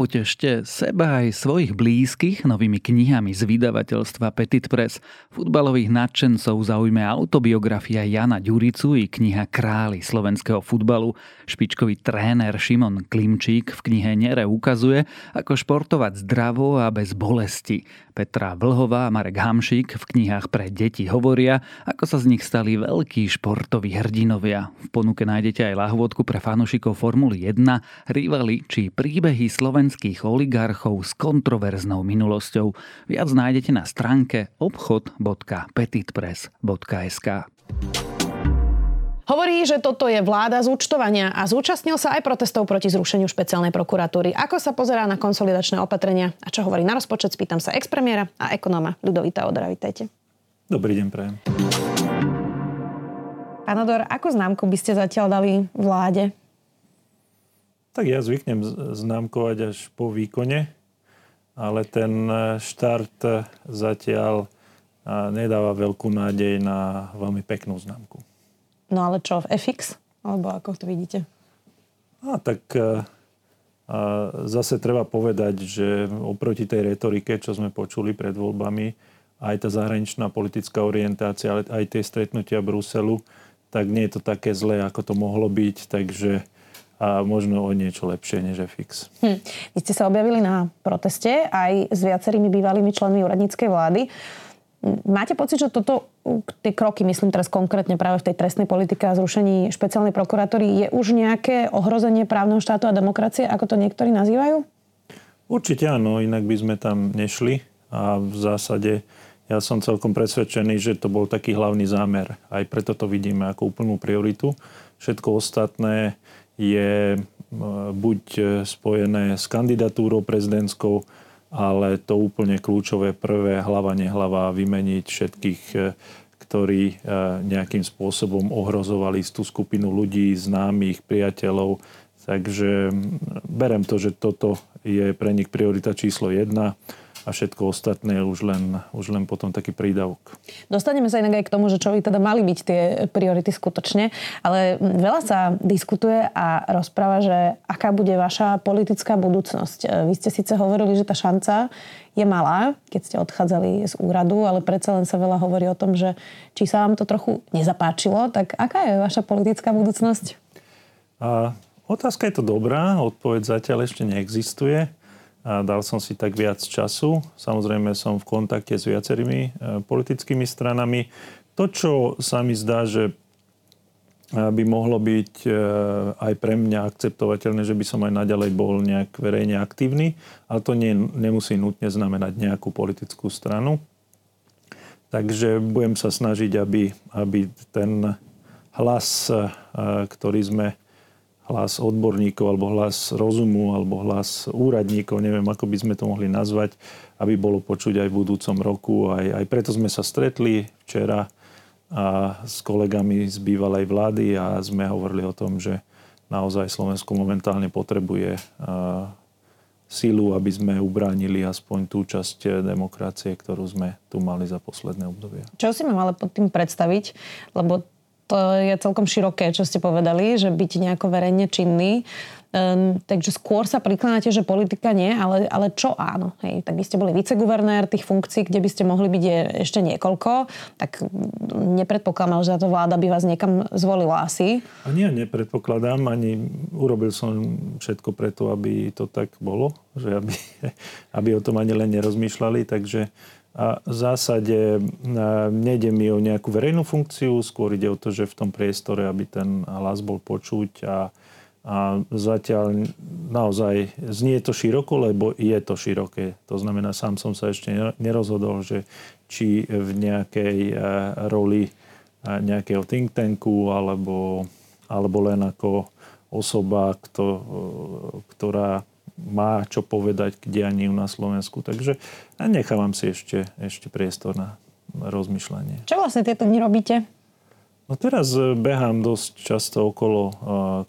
Potešte seba aj svojich blízkych novými knihami z vydavateľstva Petit Press. Futbalových nadšencov zaujme autobiografia Jana Ďuricu i kniha Králi slovenského futbalu. Špičkový tréner Šimon Klimčík v knihe Nere ukazuje, ako športovať zdravo a bez bolesti. Petra Vlhová a Marek Hamšík v knihách pre deti hovoria, ako sa z nich stali veľkí športoví hrdinovia. V ponuke nájdete aj lahvodku pre fanúšikov Formuly 1, rivali či príbehy slovenských oligarchov s kontroverznou minulosťou. Viac nájdete na stránke obchod.petitpress.sk. Hovorí, že toto je vláda zúčtovania a zúčastnil sa aj protestov proti zrušeniu špeciálnej prokuratúry. Ako sa pozerá na konsolidačné opatrenia a čo hovorí na rozpočet, spýtam sa expremiera a ekonóma Ľudovita Odora. Vítajte. Dobrý deň, prajem. Pán Odor, ako známku by ste zatiaľ dali vláde? Tak ja zvyknem známkovať až po výkone, ale ten štart zatiaľ nedáva veľkú nádej na veľmi peknú známku. No ale čo, v FX? Alebo ako to vidíte? A tak a, a zase treba povedať, že oproti tej retorike, čo sme počuli pred voľbami, aj tá zahraničná politická orientácia, ale aj tie stretnutia Bruselu, tak nie je to také zlé, ako to mohlo byť, takže a možno o niečo lepšie než FX. Hm. Vy ste sa objavili na proteste aj s viacerými bývalými členmi úradníckej vlády. Máte pocit, že toto, tie kroky, myslím teraz konkrétne práve v tej trestnej politike a zrušení špeciálnej prokuratúry, je už nejaké ohrozenie právneho štátu a demokracie, ako to niektorí nazývajú? Určite áno, inak by sme tam nešli. A v zásade ja som celkom presvedčený, že to bol taký hlavný zámer. Aj preto to vidíme ako úplnú prioritu. Všetko ostatné je e, buď spojené s kandidatúrou prezidentskou, ale to úplne kľúčové prvé hlava nehlava vymeniť všetkých, e, ktorí e, nejakým spôsobom ohrozovali tú skupinu ľudí, známych, priateľov. Takže berem to, že toto je pre nich priorita číslo jedna a všetko ostatné je už len, už len potom taký prídavok. Dostaneme sa inak aj k tomu, že čo by teda mali byť tie priority skutočne, ale veľa sa diskutuje a rozpráva, že aká bude vaša politická budúcnosť. Vy ste síce hovorili, že tá šanca je malá, keď ste odchádzali z úradu, ale predsa len sa veľa hovorí o tom, že či sa vám to trochu nezapáčilo, tak aká je vaša politická budúcnosť? A otázka je to dobrá, odpoveď zatiaľ ešte neexistuje a dal som si tak viac času. Samozrejme som v kontakte s viacerými e, politickými stranami. To, čo sa mi zdá, že e, by mohlo byť e, aj pre mňa akceptovateľné, že by som aj naďalej bol nejak verejne aktívny, ale to nie, nemusí nutne znamenať nejakú politickú stranu. Takže budem sa snažiť, aby, aby ten hlas, ktorý sme hlas odborníkov, alebo hlas rozumu, alebo hlas úradníkov, neviem, ako by sme to mohli nazvať, aby bolo počuť aj v budúcom roku. Aj, aj preto sme sa stretli včera a s kolegami z bývalej vlády a sme hovorili o tom, že naozaj Slovensko momentálne potrebuje sílu, aby sme ubránili aspoň tú časť demokracie, ktorú sme tu mali za posledné obdobie. Čo si mám ale pod tým predstaviť? Lebo to je celkom široké, čo ste povedali, že byť nejako verejne činný. Um, takže skôr sa prikláňate, že politika nie, ale, ale čo áno? Hej, tak by ste boli viceguvernér, tých funkcií, kde by ste mohli byť je ešte niekoľko, tak nepredpokladám, že táto vláda by vás niekam zvolila asi. A nie, nepredpokladám, ani urobil som všetko preto, aby to tak bolo, že aby, aby o tom ani len nerozmýšľali, takže a v zásade nejde mi o nejakú verejnú funkciu, skôr ide o to, že v tom priestore, aby ten hlas bol počuť a, a zatiaľ naozaj znie to široko, lebo je to široké. To znamená, sám som sa ešte nerozhodol, že či v nejakej e, roli e, nejakého think tanku alebo, alebo len ako osoba, ktorá má čo povedať k dianiu na Slovensku. Takže nechávam si ešte, ešte priestor na rozmýšľanie. Čo vlastne tieto dni robíte? No teraz e, behám dosť často okolo uh,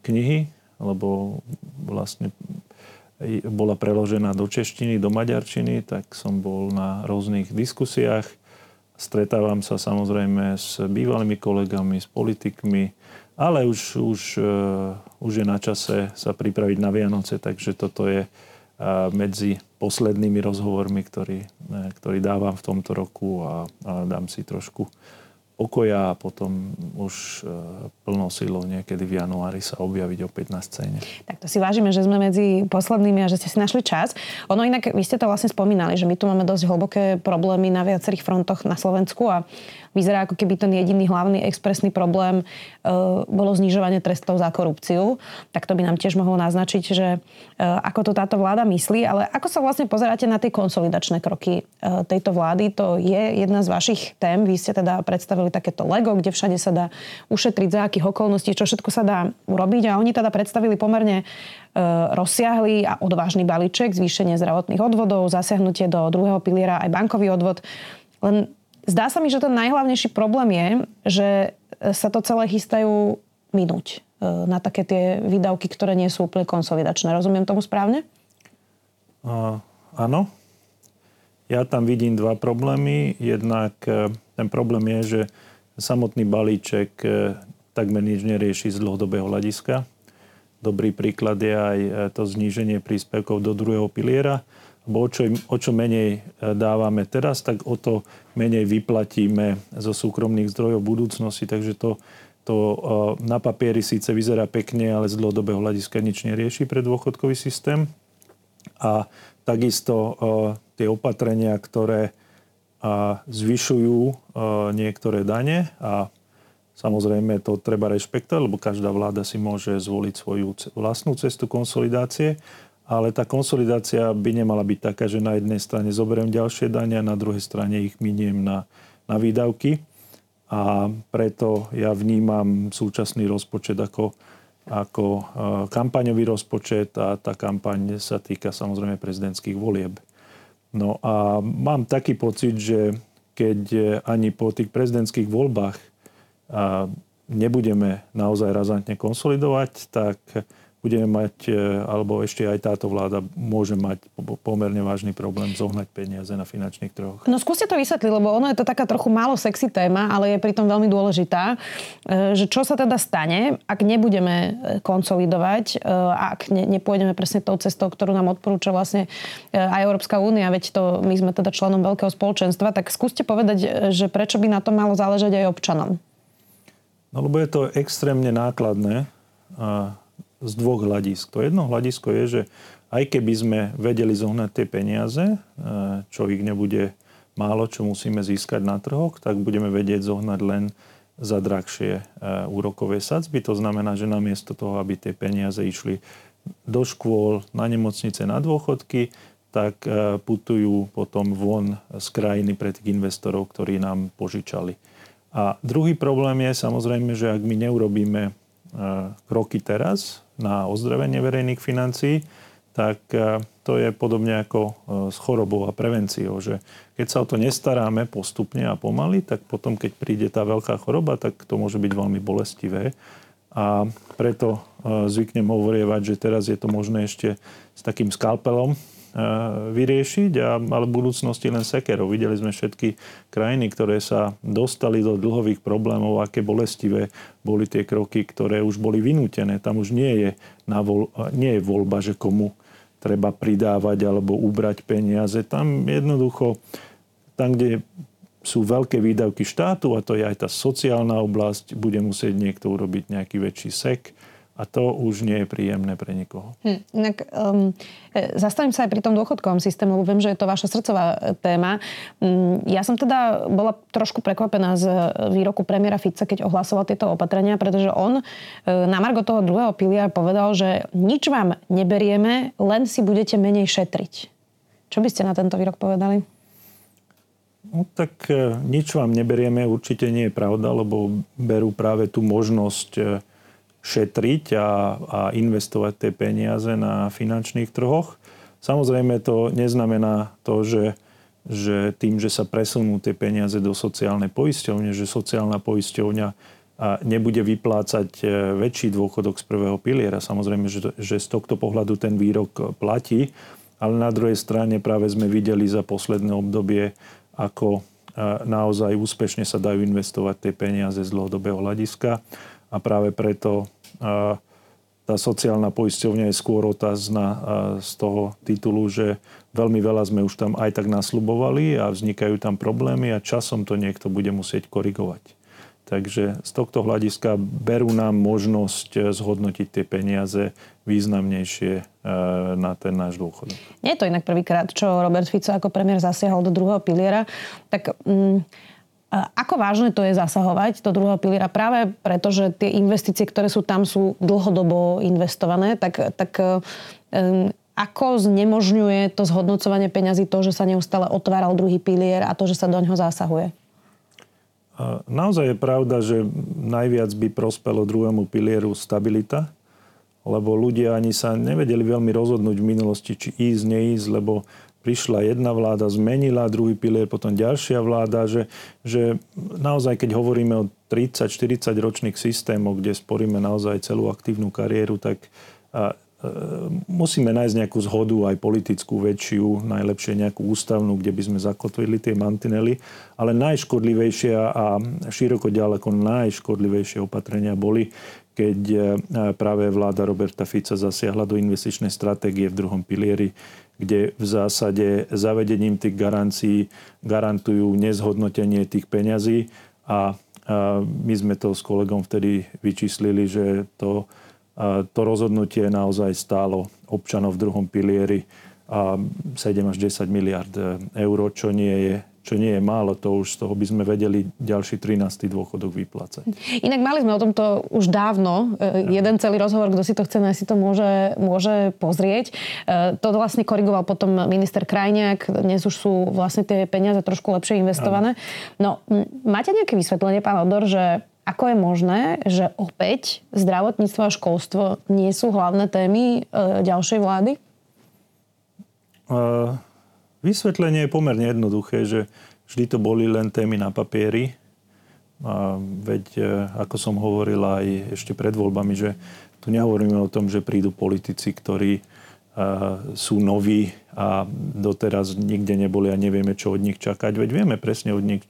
knihy, lebo vlastne bola preložená do češtiny, do maďarčiny, tak som bol na rôznych diskusiách. Stretávam sa samozrejme s bývalými kolegami, s politikmi, ale už, už, už je na čase sa pripraviť na Vianoce, takže toto je medzi poslednými rozhovormi, ktorý, ktorý dávam v tomto roku a, a dám si trošku pokoja a potom už e, plnou silou niekedy v januári sa objaviť opäť na scéne. Tak to si vážime, že sme medzi poslednými a že ste si našli čas. Ono inak, vy ste to vlastne spomínali, že my tu máme dosť hlboké problémy na viacerých frontoch na Slovensku a vyzerá ako keby ten jediný hlavný expresný problém e, bolo znižovanie trestov za korupciu. Tak to by nám tiež mohlo naznačiť, že e, ako to táto vláda myslí, ale ako sa vlastne pozeráte na tie konsolidačné kroky e, tejto vlády? To je jedna z vašich tém. Vy ste teda predstavili takéto Lego, kde všade sa dá ušetriť, za akých okolností, čo všetko sa dá urobiť. A oni teda predstavili pomerne rozsiahly a odvážny balíček, zvýšenie zdravotných odvodov, zasiahnutie do druhého piliera aj bankový odvod. Len Zdá sa mi, že ten najhlavnejší problém je, že sa to celé chystajú minúť e, na také tie výdavky, ktoré nie sú úplne konsolidačné. Rozumiem tomu správne? Uh, áno. Ja tam vidím dva problémy. Jednak e, ten problém je, že samotný balíček e, takmer nič nerieši z dlhodobého hľadiska. Dobrý príklad je aj to zníženie príspevkov do druhého piliera lebo o čo, o čo menej e, dávame teraz, tak o to menej vyplatíme zo súkromných zdrojov budúcnosti. Takže to, to e, na papieri síce vyzerá pekne, ale z dlhodobého hľadiska nič nerieši pre dôchodkový systém. A takisto e, tie opatrenia, ktoré zvyšujú niektoré dane a Samozrejme, to treba rešpektovať, lebo každá vláda si môže zvoliť svoju vlastnú cestu konsolidácie, ale tá konsolidácia by nemala byť taká, že na jednej strane zoberiem ďalšie dania, na druhej strane ich miniem na, na výdavky. A preto ja vnímam súčasný rozpočet ako, ako e, kampaňový rozpočet a tá kampaň sa týka samozrejme prezidentských volieb. No a mám taký pocit, že keď ani po tých prezidentských voľbách nebudeme naozaj razantne konsolidovať, tak budeme mať, e, alebo ešte aj táto vláda môže mať pomerne vážny problém zohnať peniaze na finančných trhoch. No skúste to vysvetliť, lebo ono je to taká trochu málo sexy téma, ale je pritom veľmi dôležitá, e, že čo sa teda stane, ak nebudeme e, konsolidovať a ak ne, nepôjdeme presne tou cestou, ktorú nám odporúča vlastne aj Európska únia, veď to my sme teda členom veľkého spoločenstva, tak skúste povedať, že prečo by na to malo záležať aj občanom. No lebo je to extrémne nákladné z dvoch hľadisk. To jedno hľadisko je, že aj keby sme vedeli zohnať tie peniaze, e, čo ich nebude málo, čo musíme získať na trhoch, tak budeme vedieť zohnať len za drahšie e, úrokové sadzby. To znamená, že namiesto toho, aby tie peniaze išli do škôl, na nemocnice, na dôchodky, tak e, putujú potom von z krajiny pre tých investorov, ktorí nám požičali. A druhý problém je samozrejme, že ak my neurobíme kroky teraz, na ozdravenie verejných financií, tak e, to je podobne ako e, s chorobou a prevenciou, že keď sa o to nestaráme postupne a pomaly, tak potom, keď príde tá veľká choroba, tak to môže byť veľmi bolestivé. A preto e, zvyknem hovorievať, že teraz je to možné ešte s takým skalpelom vyriešiť, a, ale v budúcnosti len sekerov. Videli sme všetky krajiny, ktoré sa dostali do dlhových problémov, aké bolestivé boli tie kroky, ktoré už boli vynútené. Tam už nie je, na voľ, nie je voľba, že komu treba pridávať alebo ubrať peniaze. Tam jednoducho, tam, kde sú veľké výdavky štátu, a to je aj tá sociálna oblasť, bude musieť niekto urobiť nejaký väčší sek a to už nie je príjemné pre nikoho. Hm, inak um, e, zastavím sa aj pri tom dôchodkovom systému, lebo viem, že je to vaša srdcová e, téma. Um, ja som teda bola trošku prekvapená z výroku premiéra Fica, keď ohlasoval tieto opatrenia, pretože on uh, na margo toho druhého pilia povedal, že nič vám neberieme, len si budete menej šetriť. Čo by ste na tento výrok povedali? No tak nič vám neberieme, určite nie je pravda, lebo berú práve tú možnosť šetriť a, a investovať tie peniaze na finančných trhoch. Samozrejme to neznamená to, že, že tým, že sa presunú tie peniaze do sociálnej poisťovne, že sociálna poisťovňa nebude vyplácať e, väčší dôchodok z prvého piliera. Samozrejme, že, že z tohto pohľadu ten výrok platí, ale na druhej strane práve sme videli za posledné obdobie, ako e, naozaj úspešne sa dajú investovať tie peniaze z dlhodobého hľadiska a práve preto e, tá sociálna poisťovňa je skôr otázna z toho titulu, že veľmi veľa sme už tam aj tak naslubovali a vznikajú tam problémy a časom to niekto bude musieť korigovať. Takže z tohto hľadiska berú nám možnosť eh, zhodnotiť tie peniaze významnejšie eh, na ten náš dôchodok. Nie je to inak prvýkrát, čo Robert Fico ako premiér zasiahol do druhého piliera. Tak mm, ako vážne to je zasahovať do druhého piliera? Práve preto, že tie investície, ktoré sú tam, sú dlhodobo investované, tak, tak um, ako znemožňuje to zhodnocovanie peňazí to, že sa neustále otváral druhý pilier a to, že sa do ňoho zásahuje? Naozaj je pravda, že najviac by prospelo druhému pilieru stabilita, lebo ľudia ani sa nevedeli veľmi rozhodnúť v minulosti, či ísť, neísť, lebo prišla jedna vláda, zmenila druhý pilier, potom ďalšia vláda, že, že naozaj, keď hovoríme o 30-40 ročných systémoch, kde sporíme naozaj celú aktívnu kariéru, tak E, musíme nájsť nejakú zhodu, aj politickú väčšiu, najlepšie nejakú ústavnú, kde by sme zakotvili tie mantinely. Ale najškodlivejšie a široko ďaleko najškodlivejšie opatrenia boli, keď e, práve vláda Roberta Fica zasiahla do investičnej stratégie v druhom pilieri, kde v zásade zavedením tých garancií garantujú nezhodnotenie tých peňazí. A my sme to s kolegom vtedy vyčíslili, že to to rozhodnutie naozaj stálo občanov v druhom pilieri 7 až 10 miliard e, eur, čo nie je čo nie je málo, to už z toho by sme vedeli ďalší 13. dôchodok vyplácať. Inak mali sme o tomto už dávno. E, jeden celý rozhovor, kto si to chce, si to môže, môže pozrieť. E, to vlastne korigoval potom minister Krajniak. Dnes už sú vlastne tie peniaze trošku lepšie investované. No, máte nejaké vysvetlenie, pán Odor, že ako je možné, že opäť zdravotníctvo a školstvo nie sú hlavné témy e, ďalšej vlády? Uh, vysvetlenie je pomerne jednoduché, že vždy to boli len témy na papieri. A veď, e, ako som hovoril aj ešte pred voľbami, že tu nehovoríme o tom, že prídu politici, ktorí uh, sú noví a doteraz nikde neboli a nevieme, čo od nich čakať. Veď vieme presne od nich,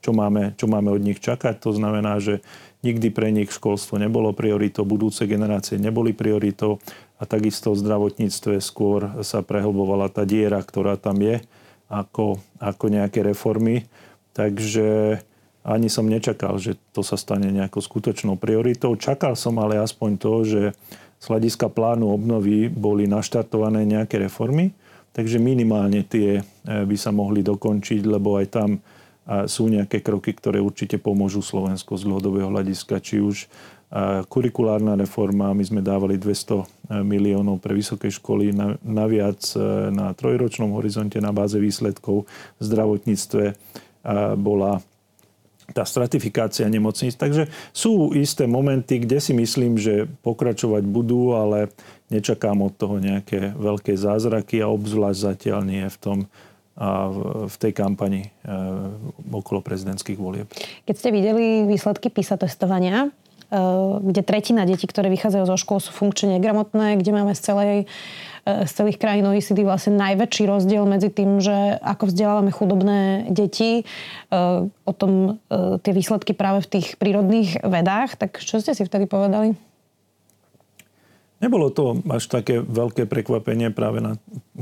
čo máme, čo máme od nich čakať. To znamená, že nikdy pre nich školstvo nebolo prioritou, budúce generácie neboli prioritou a takisto v zdravotníctve skôr sa prehlbovala tá diera, ktorá tam je, ako, ako nejaké reformy. Takže ani som nečakal, že to sa stane nejakou skutočnou prioritou. Čakal som ale aspoň to, že z hľadiska plánu obnovy boli naštartované nejaké reformy, takže minimálne tie eh, by sa mohli dokončiť, lebo aj tam a sú nejaké kroky, ktoré určite pomôžu Slovensku z dlhodobého hľadiska, či už kurikulárna reforma, my sme dávali 200 e, miliónov pre vysoké školy, naviac e, na trojročnom horizonte na báze výsledkov v zdravotníctve bola tá stratifikácia nemocníc. Takže sú isté momenty, kde si myslím, že pokračovať budú, ale nečakám od toho nejaké veľké zázraky a obzvlášť zatiaľ nie v tom a v tej kampani e, okolo prezidentských volieb. Keď ste videli výsledky PISA testovania, kde tretina detí, ktoré vychádzajú zo škôl, sú funkčne negramotné, kde máme z, celej, e, z celých krajín OECD vlastne najväčší rozdiel medzi tým, že ako vzdelávame chudobné deti, o tom tie výsledky práve v tých prírodných vedách. Tak čo ste si vtedy povedali? Nebolo to až také veľké prekvapenie práve na,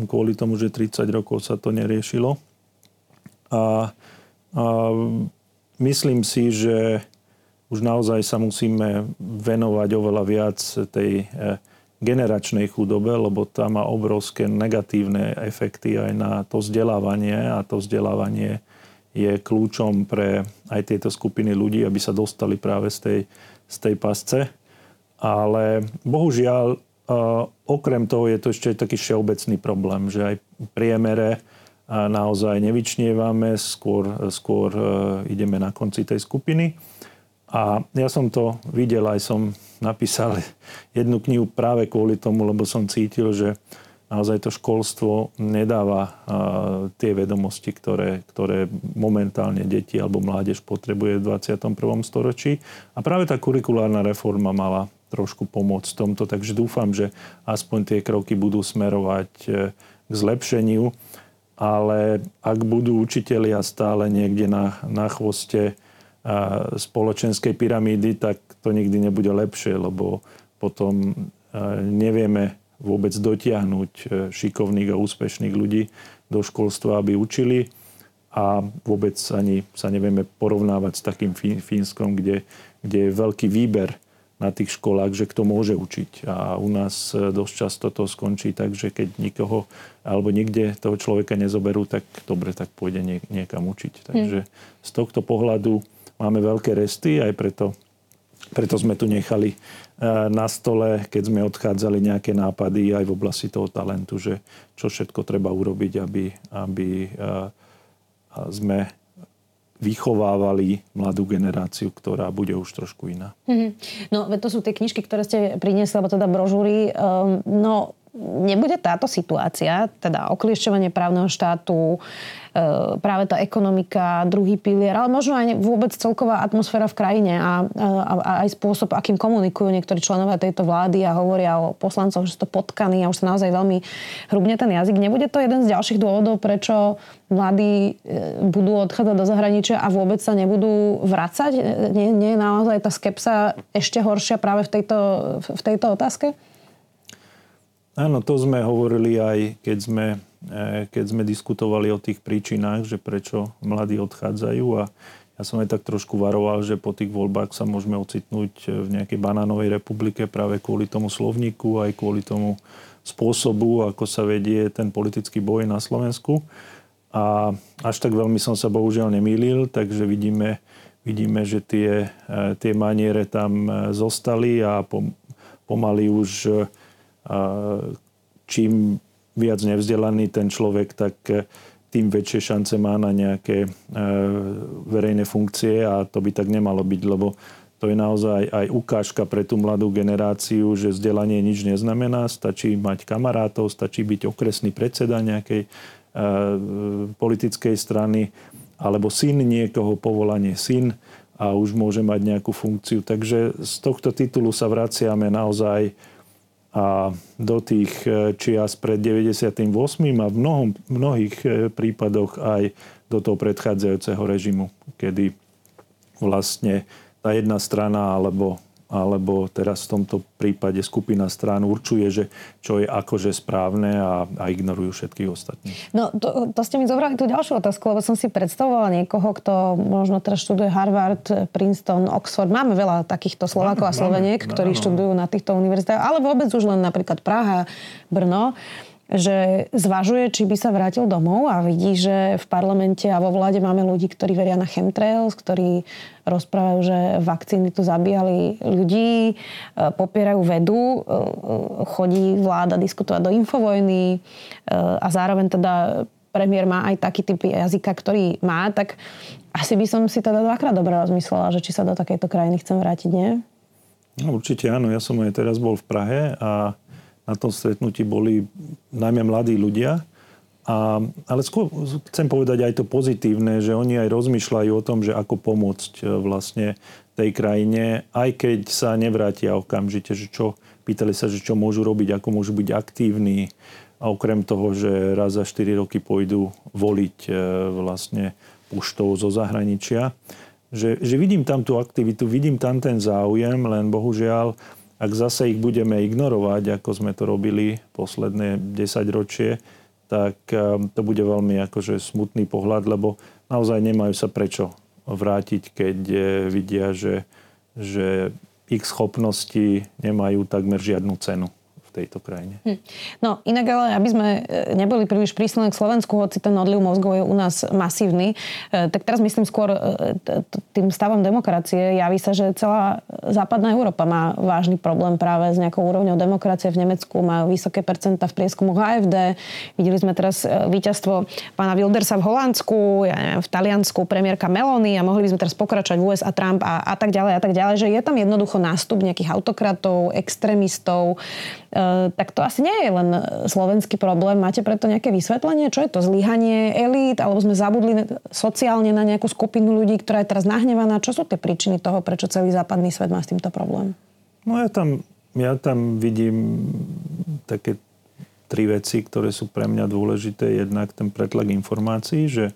kvôli tomu, že 30 rokov sa to neriešilo. A, a myslím si, že už naozaj sa musíme venovať oveľa viac tej e, generačnej chudobe, lebo tá má obrovské negatívne efekty aj na to vzdelávanie a to vzdelávanie je kľúčom pre aj tieto skupiny ľudí, aby sa dostali práve z tej, z tej pasce. Ale bohužiaľ, okrem toho je to ešte taký všeobecný problém, že aj v priemere naozaj nevyčnievame, skôr, skôr e, ideme na konci tej skupiny. A ja som to videl, aj som napísal jednu knihu práve kvôli tomu, lebo som cítil, že naozaj to školstvo nedáva tie vedomosti, ktoré, ktoré momentálne deti alebo mládež potrebuje v 21. storočí. A práve tá kurikulárna reforma mala trošku pomôcť tomto, takže dúfam, že aspoň tie kroky budú smerovať e, k zlepšeniu, ale ak budú učitelia stále niekde na, na chvoste spoločenskej pyramídy, tak to nikdy nebude lepšie, lebo potom nevieme vôbec dotiahnuť e, šikovných a úspešných ľudí do školstva, aby učili a vôbec ani sa nevieme porovnávať s takým Fínskom, kde, kde je veľký výber na tých školách, že kto môže učiť. A u nás e, dosť často to skončí tak, že keď nikoho alebo nikde toho človeka nezoberú, tak dobre, tak pôjde niekam učiť. Hm. Takže z tohto pohľadu máme veľké resty, aj preto, preto sme tu nechali E, na stole, keď sme odchádzali nejaké nápady aj v oblasti toho talentu, že čo všetko treba urobiť, aby, aby e, sme vychovávali mladú generáciu, ktorá bude už trošku iná. Mm-hmm. No, to sú tie knižky, ktoré ste priniesli, alebo teda brožúry. Um, no, nebude táto situácia, teda okliešťovanie právneho štátu, e, práve tá ekonomika, druhý pilier, ale možno aj vôbec celková atmosféra v krajine a, a, a aj spôsob, akým komunikujú niektorí členovia tejto vlády a hovoria o poslancoch, že sú to potkaní a už sa naozaj veľmi hrubne ten jazyk. Nebude to jeden z ďalších dôvodov, prečo mladí e, budú odchádzať do zahraničia a vôbec sa nebudú vracať? Nie, nie je naozaj tá skepsa ešte horšia práve v tejto, v tejto otázke? Áno, to sme hovorili aj, keď sme, e, keď sme diskutovali o tých príčinách, že prečo mladí odchádzajú a ja som aj tak trošku varoval, že po tých voľbách sa môžeme ocitnúť v nejakej banánovej republike práve kvôli tomu slovníku, aj kvôli tomu spôsobu, ako sa vedie ten politický boj na Slovensku. A až tak veľmi som sa bohužiaľ nemýlil, takže vidíme, vidíme že tie, e, tie maniere tam e, zostali a pomaly už čím viac nevzdelaný ten človek, tak e, tým väčšie šance má na nejaké e, verejné funkcie a to by tak nemalo byť, lebo to je naozaj aj ukážka pre tú mladú generáciu, že vzdelanie nič neznamená, stačí mať kamarátov, stačí byť okresný predseda nejakej e, politickej strany alebo syn niekoho, povolanie syn a už môže mať nejakú funkciu. Takže z tohto titulu sa vraciame naozaj a do tých e, čias pred 98. a v mnohom, mnohých e, prípadoch aj do toho predchádzajúceho režimu, kedy vlastne tá jedna strana alebo alebo teraz v tomto prípade skupina strán určuje, že čo je akože správne a, a ignorujú všetkých ostatných. No to, to ste mi zobrali tú ďalšiu otázku, lebo som si predstavovala niekoho, kto možno teraz študuje Harvard, Princeton, Oxford. Máme veľa takýchto Slovákov a Sloveniek, ktorí študujú na týchto univerzitách, ale vôbec už len napríklad Praha, Brno že zvažuje, či by sa vrátil domov a vidí, že v parlamente a vo vláde máme ľudí, ktorí veria na chemtrails, ktorí rozprávajú, že vakcíny tu zabíjali ľudí, e, popierajú vedu, e, chodí vláda diskutovať do infovojny e, a zároveň teda premiér má aj taký typ jazyka, ktorý má, tak asi by som si teda dvakrát dobre rozmyslela, že či sa do takejto krajiny chcem vrátiť, nie? No, určite áno. Ja som aj teraz bol v Prahe a na tom stretnutí boli najmä mladí ľudia. A, ale skôr chcem povedať aj to pozitívne, že oni aj rozmýšľajú o tom, že ako pomôcť e, vlastne tej krajine, aj keď sa nevrátia okamžite, že čo, pýtali sa, že čo môžu robiť, ako môžu byť aktívni. A okrem toho, že raz za 4 roky pôjdu voliť e, vlastne puštou zo zahraničia. Že, že vidím tam tú aktivitu, vidím tam ten záujem, len bohužiaľ ak zase ich budeme ignorovať, ako sme to robili posledné 10 ročie, tak ehm, to bude veľmi akože smutný pohľad, lebo naozaj nemajú sa prečo vrátiť, keď eh, vidia, že, že ich schopnosti nemajú takmer žiadnu cenu tejto krajine. Hm. No inak ale, aby sme e, neboli príliš prísne k Slovensku, hoci ten odliv mozgov je u nás masívny, e, tak teraz myslím skôr e, tým stavom demokracie javí sa, že celá západná Európa má vážny problém práve s nejakou úrovňou demokracie. V Nemecku majú vysoké percenta v prieskumoch AFD. Videli sme teraz víťazstvo pána Wildersa v Holandsku, ja neviem, v Taliansku premiérka Melony a mohli by sme teraz pokračovať v USA Trump a, a tak ďalej a tak ďalej, že je tam jednoducho nástup nejakých autokratov, extrémistov, tak to asi nie je len slovenský problém. Máte preto nejaké vysvetlenie? Čo je to zlyhanie elít? Alebo sme zabudli sociálne na nejakú skupinu ľudí, ktorá je teraz nahnevaná? Čo sú tie príčiny toho, prečo celý západný svet má s týmto problém? No ja tam, ja tam vidím také tri veci, ktoré sú pre mňa dôležité. Jednak ten pretlak informácií, že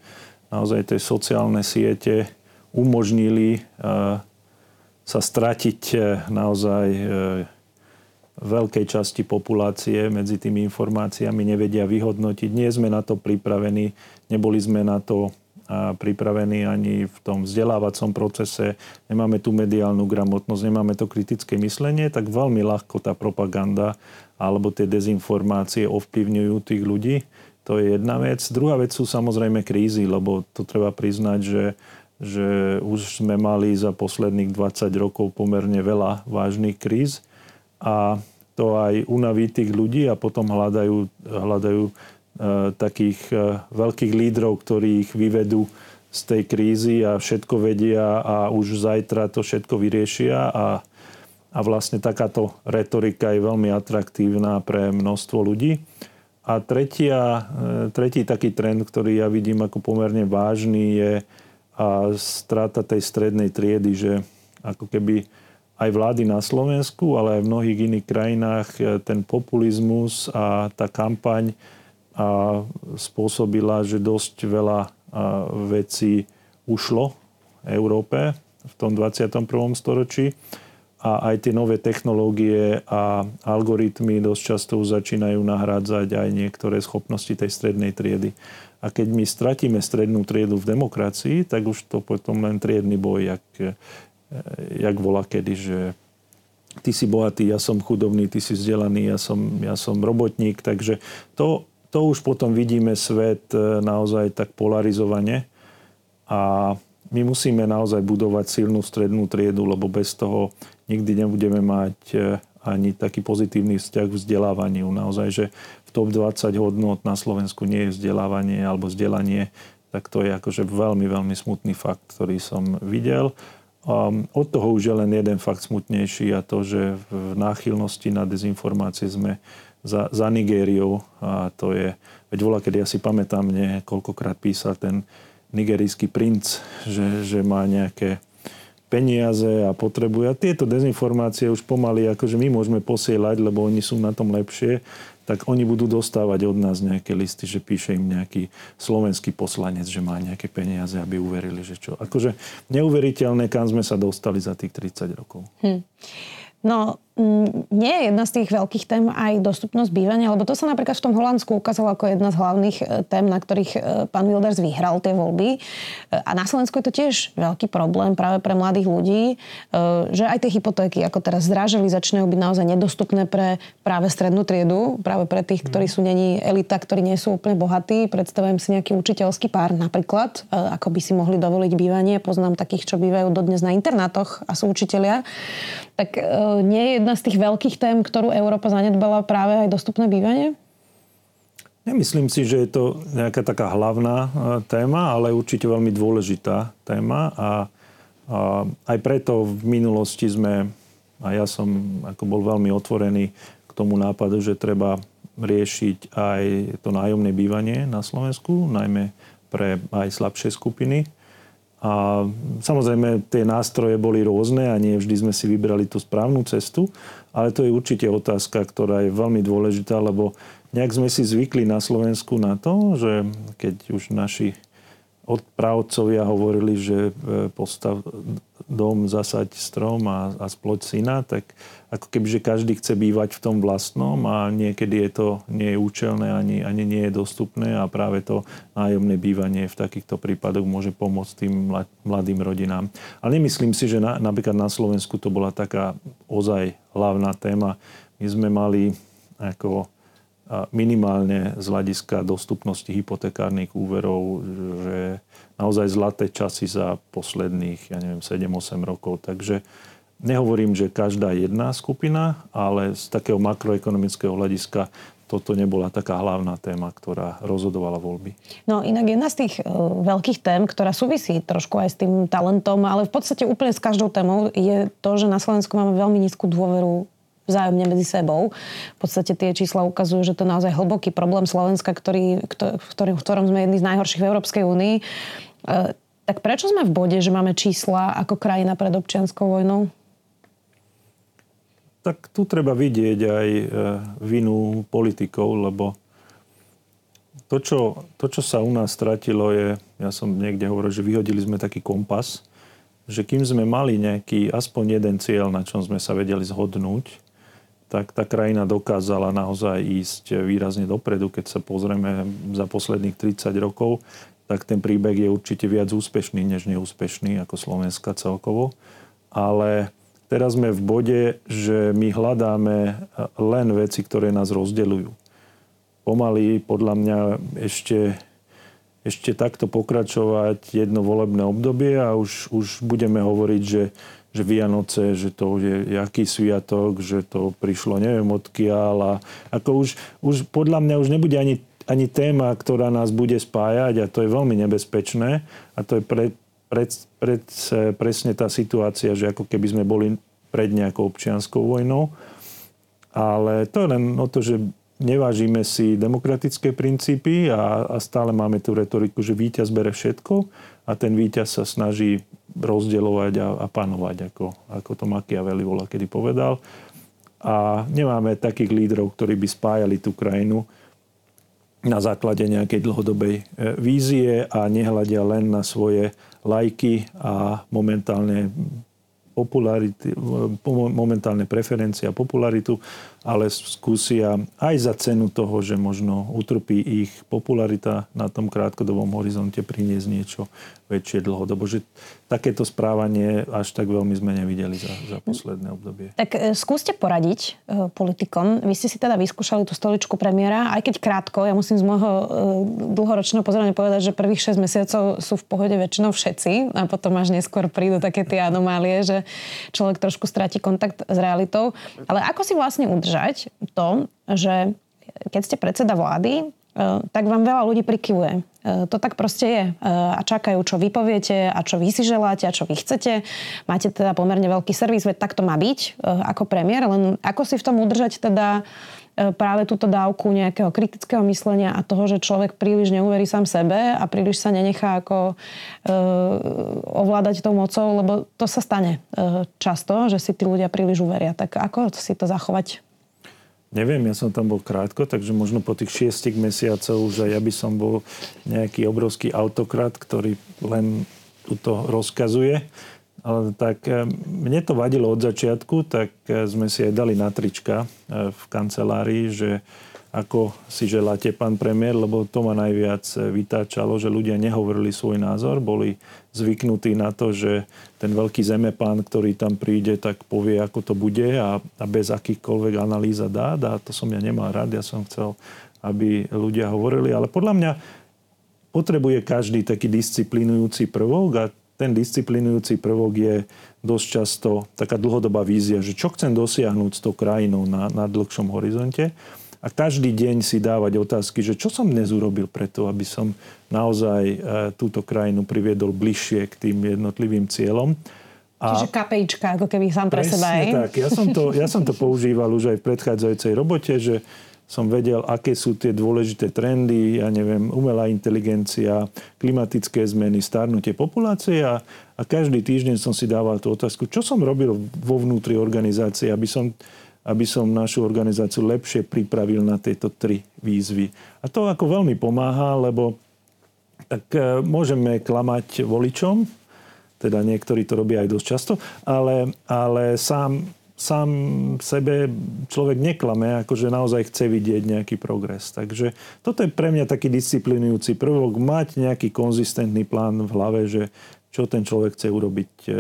naozaj tie sociálne siete umožnili uh, sa stratiť naozaj veľkej časti populácie medzi tými informáciami, nevedia vyhodnotiť. Nie sme na to pripravení, neboli sme na to pripravení ani v tom vzdelávacom procese, nemáme tu mediálnu gramotnosť, nemáme to kritické myslenie, tak veľmi ľahko tá propaganda alebo tie dezinformácie ovplyvňujú tých ľudí. To je jedna vec. Druhá vec sú samozrejme krízy, lebo to treba priznať, že že už sme mali za posledných 20 rokov pomerne veľa vážnych kríz a to aj unaví tých ľudí a potom hľadajú, hľadajú e, takých e, veľkých lídrov, ktorí ich vyvedú z tej krízy a všetko vedia a už zajtra to všetko vyriešia a, a vlastne takáto retorika je veľmi atraktívna pre množstvo ľudí. A tretia, e, tretí taký trend, ktorý ja vidím ako pomerne vážny, je a strata tej strednej triedy, že ako keby aj vlády na Slovensku, ale aj v mnohých iných krajinách e, ten populizmus a tá kampaň a spôsobila, že dosť veľa vecí ušlo Európe v tom 21. storočí a aj tie nové technológie a algoritmy dosť často začínajú nahrádzať aj niektoré schopnosti tej strednej triedy. A keď my stratíme strednú triedu v demokracii, tak už to potom len triedny boj, jak, e, jak volá kedy, že ty si bohatý, ja som chudobný, ty si vzdelaný, ja som, ja som robotník. Takže to, to už potom vidíme svet e, naozaj tak polarizovane. A my musíme naozaj budovať silnú strednú triedu, lebo bez toho nikdy nebudeme mať e, ani taký pozitívny vzťah k vzdelávaniu. Naozaj, že top 20 hodnot na Slovensku nie je vzdelávanie alebo vzdelanie, tak to je akože veľmi, veľmi smutný fakt, ktorý som videl. Od toho už je len jeden fakt smutnejší a to, že v náchylnosti na dezinformácie sme za, za Nigériou a to je, veď volá, keď ja si pamätám, mne koľkokrát písal ten nigerijský princ, že, že má nejaké peniaze a potrebuje. A tieto dezinformácie už pomaly akože my môžeme posielať, lebo oni sú na tom lepšie tak oni budú dostávať od nás nejaké listy, že píše im nejaký slovenský poslanec, že má nejaké peniaze, aby uverili, že čo. Akože neuveriteľné, kam sme sa dostali za tých 30 rokov. Hm. No, nie je jedna z tých veľkých tém aj dostupnosť bývania, lebo to sa napríklad v tom Holandsku ukázalo ako jedna z hlavných e, tém, na ktorých e, pán Wilders vyhral tie voľby. E, a na Slovensku je to tiež veľký problém práve pre mladých ľudí, že aj tie hypotéky, ako teraz zdražili, začínajú byť naozaj nedostupné pre práve strednú triedu, práve pre tých, ktorí sú není elita, ktorí nie sú úplne bohatí. Predstavujem si nejaký učiteľský pár napríklad, ako by si mohli dovoliť bývanie. Poznám takých, čo bývajú dodnes na internátoch a sú učitelia. Tak nie je jedna z tých veľkých tém, ktorú Európa zanedbala práve aj dostupné bývanie? Nemyslím si, že je to nejaká taká hlavná e, téma, ale určite veľmi dôležitá téma a, a aj preto v minulosti sme, a ja som ako bol veľmi otvorený k tomu nápadu, že treba riešiť aj to nájomné bývanie na Slovensku, najmä pre aj slabšie skupiny. A samozrejme, tie nástroje boli rôzne a nie vždy sme si vybrali tú správnu cestu, ale to je určite otázka, ktorá je veľmi dôležitá, lebo nejak sme si zvykli na Slovensku na to, že keď už naši odpravcovia hovorili, že e, postav dom, zasaď strom a, a sploť syna, tak ako keby, že každý chce bývať v tom vlastnom a niekedy je to nie je účelné ani, ani nie je dostupné a práve to nájomné bývanie v takýchto prípadoch môže pomôcť tým mladým rodinám. Ale nemyslím si, že na, napríklad na Slovensku to bola taká ozaj hlavná téma. My sme mali ako minimálne z hľadiska dostupnosti hypotekárnych úverov, že naozaj zlaté časy za posledných, ja neviem, 7-8 rokov. Takže nehovorím, že každá jedna skupina, ale z takého makroekonomického hľadiska toto nebola taká hlavná téma, ktorá rozhodovala voľby. No inak jedna z tých uh, veľkých tém, ktorá súvisí trošku aj s tým talentom, ale v podstate úplne s každou témou, je to, že na Slovensku máme veľmi nízku dôveru vzájomne medzi sebou. V podstate tie čísla ukazujú, že to je naozaj hlboký problém Slovenska, ktorý, ktorý, v ktorom sme jedni z najhorších v Európskej únii. E, tak prečo sme v bode, že máme čísla ako krajina pred občianskou vojnou? Tak tu treba vidieť aj e, vinu politikov, lebo to čo, to, čo sa u nás stratilo, je, ja som niekde hovoril, že vyhodili sme taký kompas, že kým sme mali nejaký aspoň jeden cieľ, na čom sme sa vedeli zhodnúť, tak tá krajina dokázala naozaj ísť výrazne dopredu. Keď sa pozrieme za posledných 30 rokov, tak ten príbeh je určite viac úspešný, než neúspešný ako Slovenska celkovo. Ale teraz sme v bode, že my hľadáme len veci, ktoré nás rozdeľujú pomaly podľa mňa ešte, ešte takto pokračovať jedno volebné obdobie a už, už budeme hovoriť, že, že Vianoce, že to je jaký sviatok, že to prišlo neviem odkiaľ a ako už, už podľa mňa už nebude ani, ani téma, ktorá nás bude spájať a to je veľmi nebezpečné a to je pre, pred, pred, presne tá situácia, že ako keby sme boli pred nejakou občianskou vojnou. Ale to je len o to, že nevážime si demokratické princípy a, a stále máme tú retoriku, že víťaz bere všetko a ten víťaz sa snaží rozdeľovať a, a panovať, ako, ako to Machiavelli volá, kedy povedal. A nemáme takých lídrov, ktorí by spájali tú krajinu na základe nejakej dlhodobej e, vízie a nehľadia len na svoje lajky a momentálne popularity, momentálne preferencie a popularitu, ale skúsia aj za cenu toho, že možno utrpí ich popularita na tom krátkodobom horizonte priniesť niečo väčšie dlhodobo. Že takéto správanie až tak veľmi sme nevideli za, za posledné obdobie. Tak e, skúste poradiť e, politikom. Vy ste si teda vyskúšali tú stoličku premiéra, aj keď krátko. Ja musím z môjho e, dlhoročného pozorania povedať, že prvých 6 mesiacov sú v pohode väčšinou všetci a potom až neskôr prídu také tie anomálie, že človek trošku stráti kontakt s realitou. Ale ako si vlastne udržať to, že keď ste predseda vlády, tak vám veľa ľudí prikyvuje. To tak proste je. A čakajú, čo vy poviete a čo vy si želáte a čo vy chcete. Máte teda pomerne veľký servis, veď tak to má byť ako premiér, len ako si v tom udržať teda práve túto dávku nejakého kritického myslenia a toho, že človek príliš neuverí sám sebe a príliš sa nenechá ako e, ovládať tou mocou, lebo to sa stane e, často, že si tí ľudia príliš uveria. Tak ako si to zachovať? Neviem, ja som tam bol krátko, takže možno po tých šiestich mesiacov už aj ja by som bol nejaký obrovský autokrat, ktorý len túto rozkazuje. Tak eh, mne to vadilo od začiatku, tak eh, sme si aj dali na trička eh, v kancelárii, že ako si želáte, pán premiér, lebo to ma najviac vytáčalo, že ľudia nehovorili svoj názor, boli zvyknutí na to, že ten veľký zemepán, ktorý tam príde, tak povie, ako to bude a, a bez akýchkoľvek analýz a dát. A to som ja nemal rád, ja som chcel, aby ľudia hovorili. Ale podľa mňa potrebuje každý taký disciplinujúci prvok a ten disciplinujúci prvok je dosť často taká dlhodobá vízia, že čo chcem dosiahnuť s tou krajinou na, na dlhšom horizonte a každý deň si dávať otázky, že čo som dnes urobil preto, aby som naozaj e, túto krajinu priviedol bližšie k tým jednotlivým cieľom. A Čiže kapejčka, ako keby sám pre seba. tak. Ja som, to, ja som to používal už aj v predchádzajúcej robote, že som vedel, aké sú tie dôležité trendy, ja neviem, umelá inteligencia, klimatické zmeny, starnutie populácie a, a každý týždeň som si dával tú otázku, čo som robil vo vnútri organizácie, aby som aby som našu organizáciu lepšie pripravil na tieto tri výzvy. A to ako veľmi pomáha, lebo tak e, môžeme klamať voličom, teda niektorí to robia aj dosť často, ale, ale sám, sám sebe človek neklame, akože naozaj chce vidieť nejaký progres. Takže toto je pre mňa taký disciplinujúci prvok, mať nejaký konzistentný plán v hlave, že čo ten človek chce urobiť e,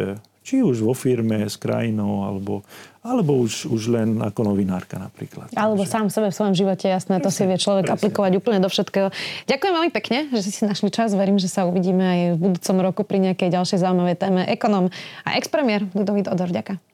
či už vo firme, s krajinou, alebo, alebo už, už len ako novinárka napríklad. Alebo Takže... sám sebe v svojom živote, jasné, presne, to si vie človek presne. aplikovať úplne do všetkého. Ďakujem veľmi pekne, že si našli čas. Verím, že sa uvidíme aj v budúcom roku pri nejakej ďalšej zaujímavej téme. Ekonom a expremier Ludovít Odor, ďakujem.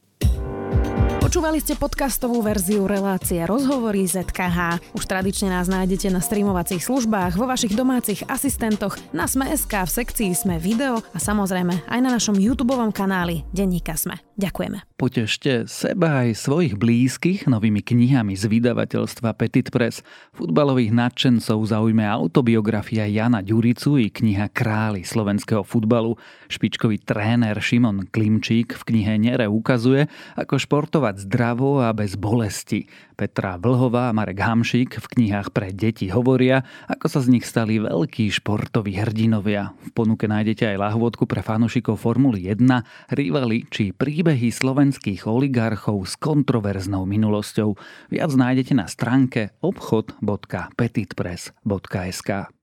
Počúvali ste podcastovú verziu relácie Rozhovory ZKH. Už tradične nás nájdete na streamovacích službách, vo vašich domácich asistentoch, na Sme.sk, v sekcii Sme video a samozrejme aj na našom YouTube kanáli Denníka Sme. Ďakujeme. Potešte seba aj svojich blízkych novými knihami z vydavateľstva Petit Press. Futbalových nadšencov zaujme autobiografia Jana Ďuricu i kniha Králi slovenského futbalu. Špičkový tréner Šimon Klimčík v knihe Nere ukazuje, ako športovať zdravo a bez bolesti. Petra Vlhová a Marek Hamšík v knihách pre deti hovoria, ako sa z nich stali veľkí športoví hrdinovia. V ponuke nájdete aj lahvodku pre fanúšikov Formuly 1, rivali či príbehy slovenských oligarchov s kontroverznou minulosťou. Viac nájdete na stránke obchod.petitpress.sk.